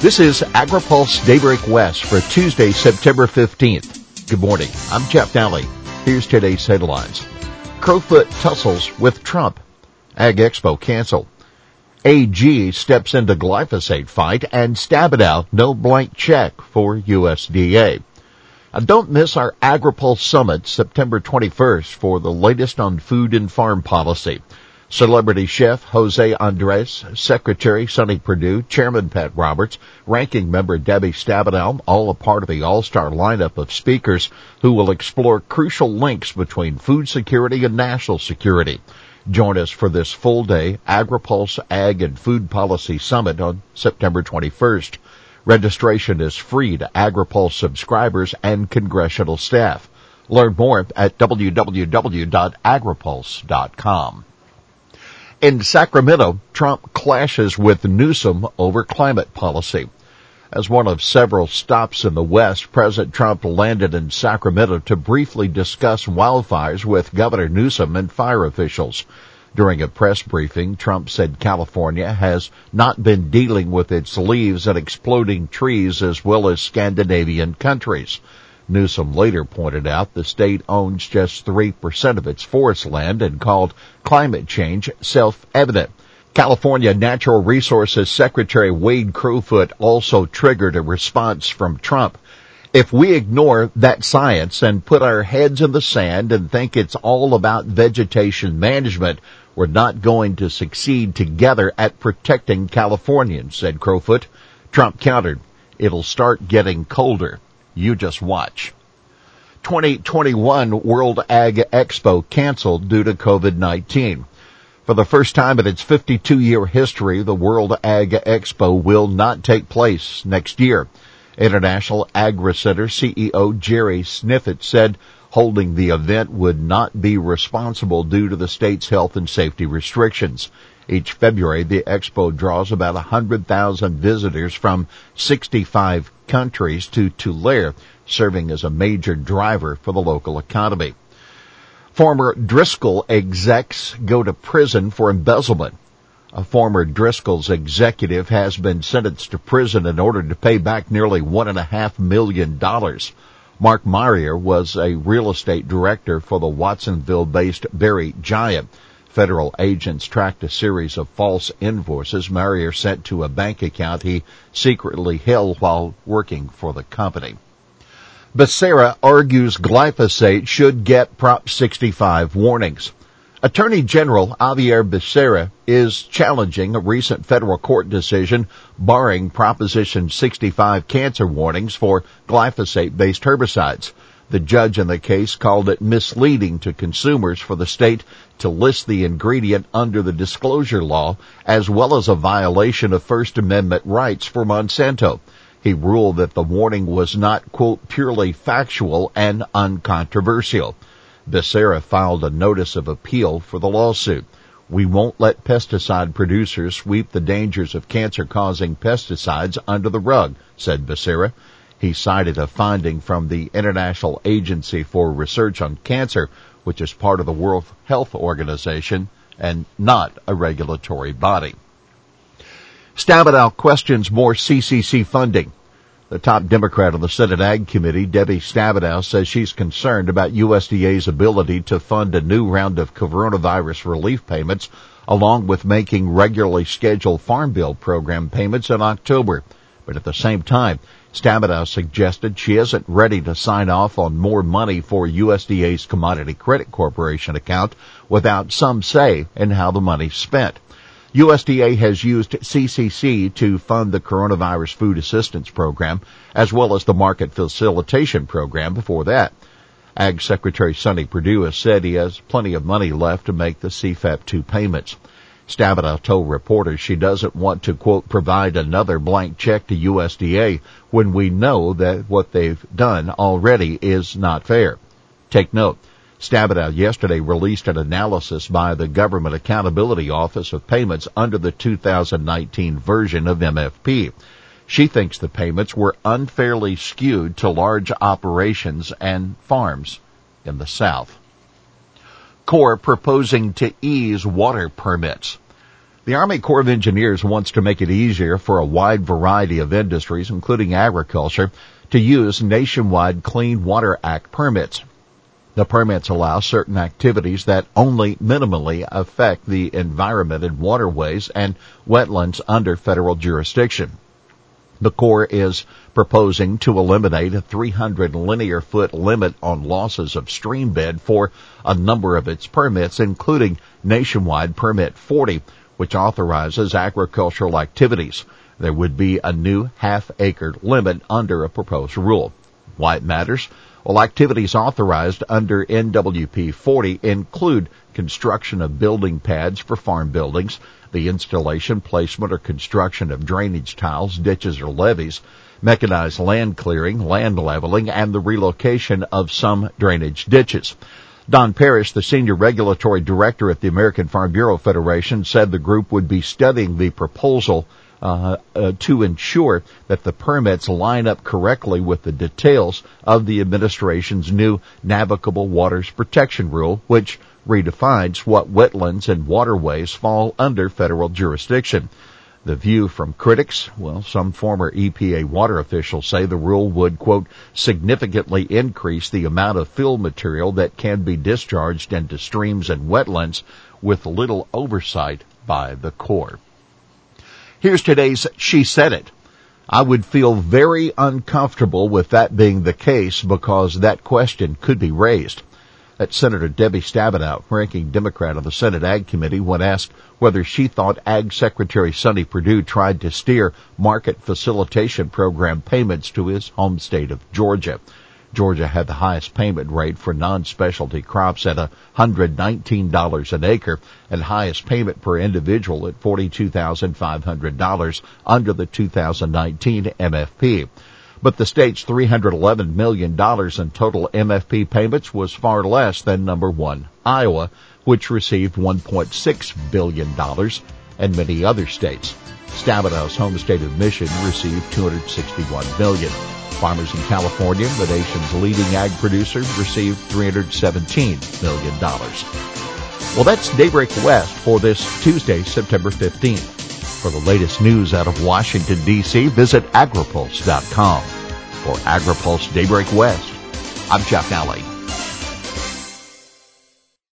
This is AgriPulse Daybreak West for Tuesday, September 15th. Good morning. I'm Jeff Nalley. Here's today's headlines. Crowfoot tussles with Trump. Ag Expo canceled. AG steps into glyphosate fight and Stabenow no blank check for USDA. don't miss our AgriPulse Summit September 21st for the latest on food and farm policy. Celebrity chef Jose Andres, Secretary Sonny Perdue, Chairman Pat Roberts, Ranking Member Debbie Stabenow, all a part of the all-star lineup of speakers who will explore crucial links between food security and national security. Join us for this full day AgriPulse Ag and Food Policy Summit on September 21st. Registration is free to AgriPulse subscribers and congressional staff. Learn more at www.agripulse.com. In Sacramento, Trump clashes with Newsom over climate policy. As one of several stops in the West, President Trump landed in Sacramento to briefly discuss wildfires with Governor Newsom and fire officials. During a press briefing, Trump said California has not been dealing with its leaves and exploding trees as well as Scandinavian countries. Newsom later pointed out the state owns just 3% of its forest land and called climate change self-evident. California Natural Resources Secretary Wade Crowfoot also triggered a response from Trump. If we ignore that science and put our heads in the sand and think it's all about vegetation management, we're not going to succeed together at protecting Californians, said Crowfoot. Trump countered, it'll start getting colder. You just watch. 2021 World Ag Expo canceled due to COVID-19. For the first time in its 52 year history, the World Ag Expo will not take place next year. International Agri Center CEO Jerry Sinift said holding the event would not be responsible due to the state's health and safety restrictions. Each February, the expo draws about 100,000 visitors from 65 countries to Tulare, serving as a major driver for the local economy. Former Driscoll execs go to prison for embezzlement. A former Driscoll's executive has been sentenced to prison in order to pay back nearly one and a half million dollars. Mark Marrier was a real estate director for the Watsonville-based Berry Giant. Federal agents tracked a series of false invoices Marrier sent to a bank account he secretly held while working for the company. Becerra argues glyphosate should get Prop 65 warnings. Attorney General Xavier Becerra is challenging a recent federal court decision barring Proposition 65 cancer warnings for glyphosate-based herbicides. The judge in the case called it misleading to consumers for the state to list the ingredient under the disclosure law as well as a violation of First Amendment rights for Monsanto. He ruled that the warning was not, quote, purely factual and uncontroversial. Becerra filed a notice of appeal for the lawsuit. We won't let pesticide producers sweep the dangers of cancer causing pesticides under the rug, said Becerra. He cited a finding from the International Agency for Research on Cancer, which is part of the World Health Organization and not a regulatory body. Stabenow questions more CCC funding. The top Democrat on the Senate Ag Committee, Debbie Stabenow, says she's concerned about USDA's ability to fund a new round of coronavirus relief payments, along with making regularly scheduled Farm Bill program payments in October. But at the same time, Stabenow suggested she isn't ready to sign off on more money for USDA's Commodity Credit Corporation account without some say in how the money's spent. USDA has used CCC to fund the Coronavirus Food Assistance Program as well as the Market Facilitation Program before that. Ag Secretary Sonny Perdue has said he has plenty of money left to make the CFAP 2 payments. Stabenow told reporters she doesn't want to, quote, provide another blank check to USDA when we know that what they've done already is not fair. Take note. Stabenow yesterday released an analysis by the Government Accountability Office of payments under the 2019 version of MFP. She thinks the payments were unfairly skewed to large operations and farms in the South. Corps proposing to ease water permits. The Army Corps of Engineers wants to make it easier for a wide variety of industries, including agriculture, to use nationwide Clean Water Act permits. The permits allow certain activities that only minimally affect the environment and waterways and wetlands under federal jurisdiction. The Corps is proposing to eliminate a 300 linear foot limit on losses of stream bed for a number of its permits, including nationwide permit 40, which authorizes agricultural activities. There would be a new half acre limit under a proposed rule. Why it matters? Well, activities authorized under NWP 40 include construction of building pads for farm buildings, the installation, placement, or construction of drainage tiles, ditches, or levees, mechanized land clearing, land leveling, and the relocation of some drainage ditches. Don Parrish, the senior regulatory director at the American Farm Bureau Federation, said the group would be studying the proposal uh, uh, to ensure that the permits line up correctly with the details of the administration's new navigable waters protection rule, which redefines what wetlands and waterways fall under federal jurisdiction. The view from critics, well, some former EPA water officials say the rule would, quote, significantly increase the amount of fill material that can be discharged into streams and wetlands with little oversight by the Corps. Here's today's She Said It. I would feel very uncomfortable with that being the case because that question could be raised. That Senator Debbie Stabenow, ranking Democrat on the Senate Ag Committee, when asked whether she thought Ag Secretary Sonny Perdue tried to steer market facilitation program payments to his home state of Georgia. Georgia had the highest payment rate for non-specialty crops at $119 an acre and highest payment per individual at $42,500 under the 2019 MFP. But the state's $311 million in total MFP payments was far less than number one, Iowa, which received $1.6 billion, and many other states. Stabenow's home state of Michigan received 261 million. Farmers in California, the nation's leading ag producer, received $317 million. Well, that's Daybreak West for this Tuesday, September 15th. For the latest news out of Washington, D.C., visit agripulse.com. For AgriPulse Daybreak West, I'm Jeff Nalley.